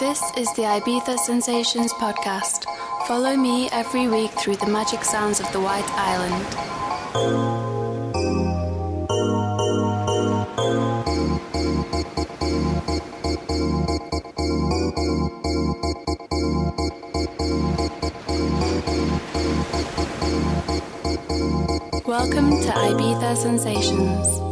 This is the Ibiza Sensations podcast. Follow me every week through the magic sounds of the White Island. Welcome to Ibiza Sensations.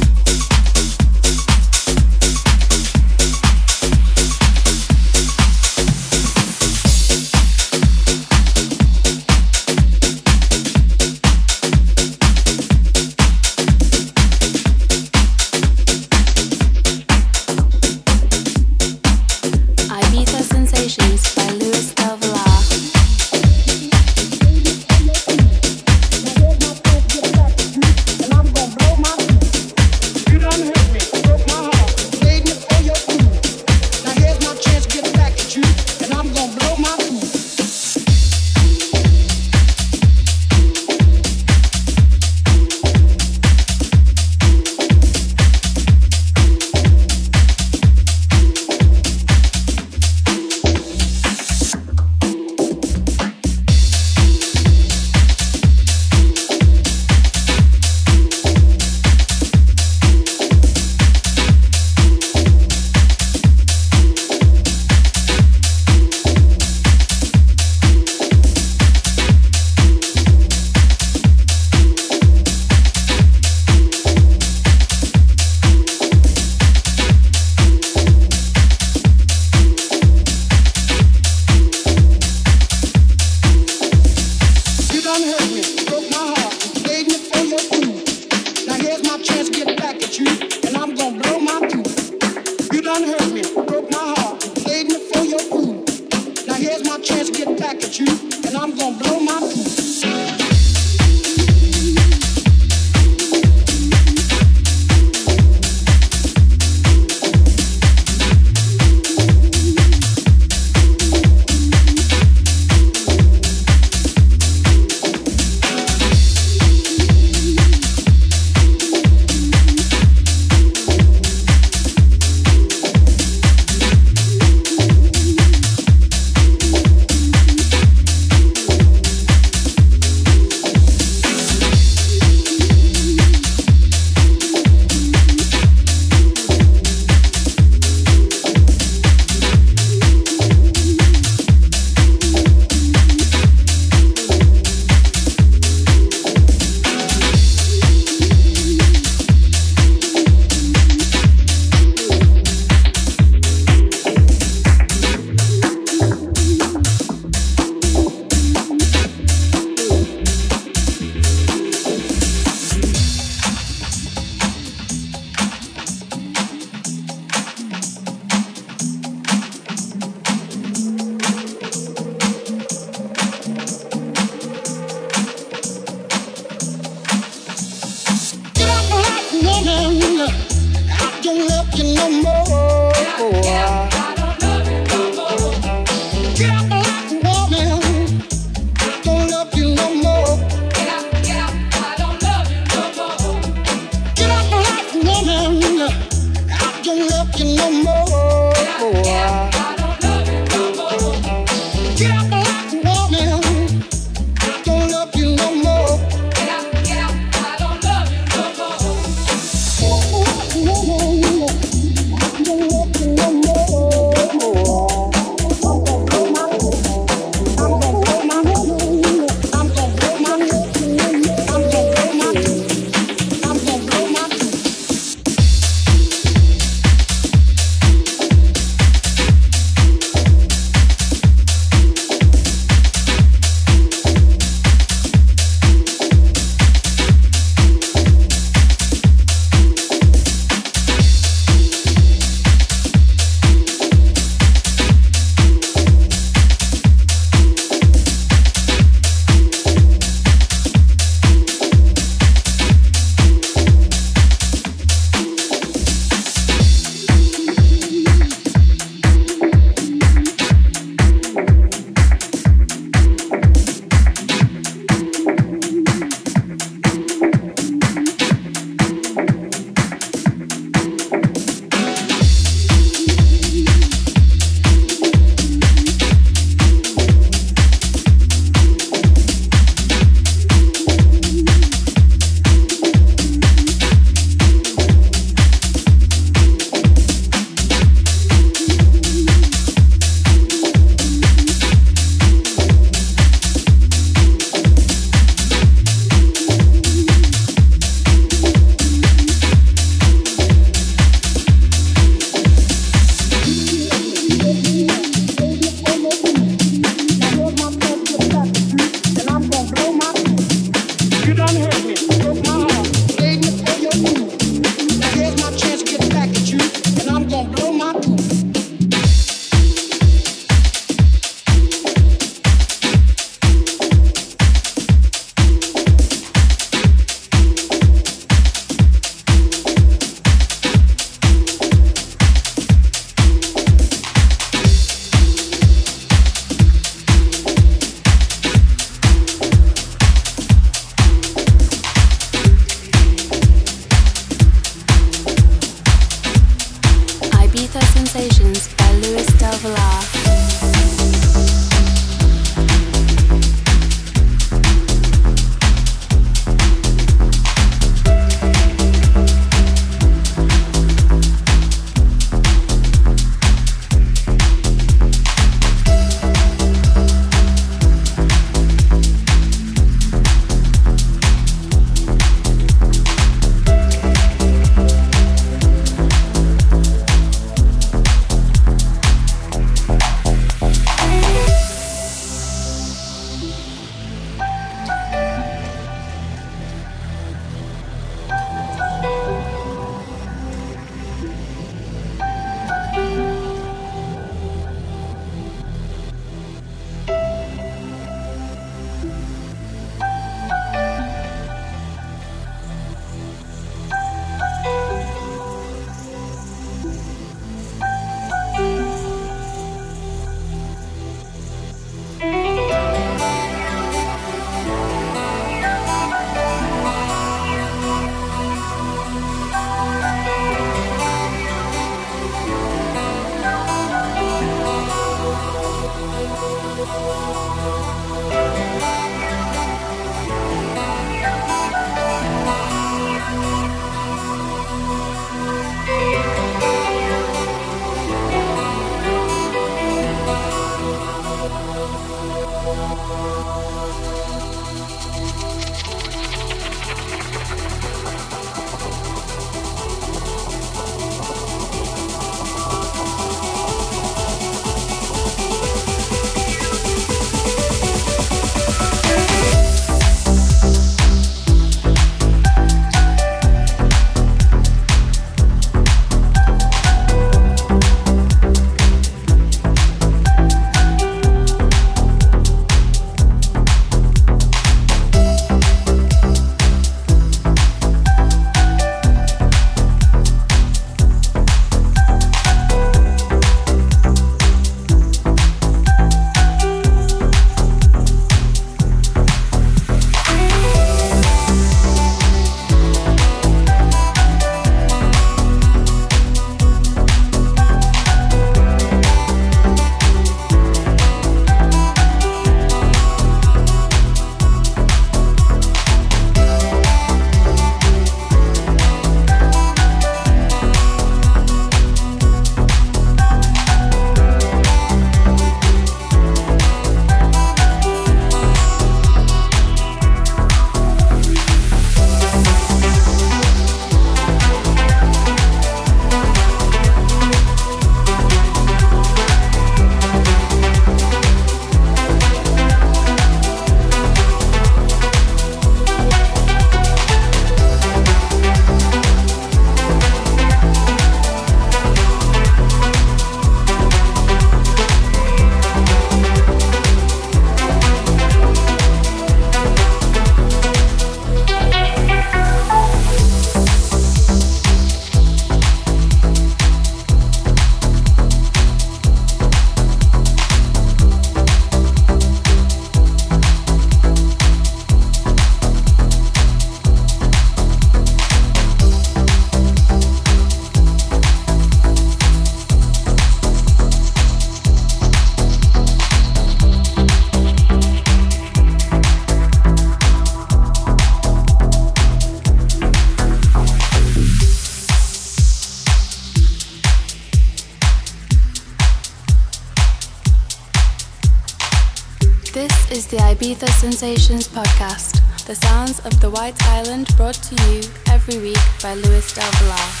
Sensations podcast, the sounds of the White Island brought to you every week by Luis Del Villar.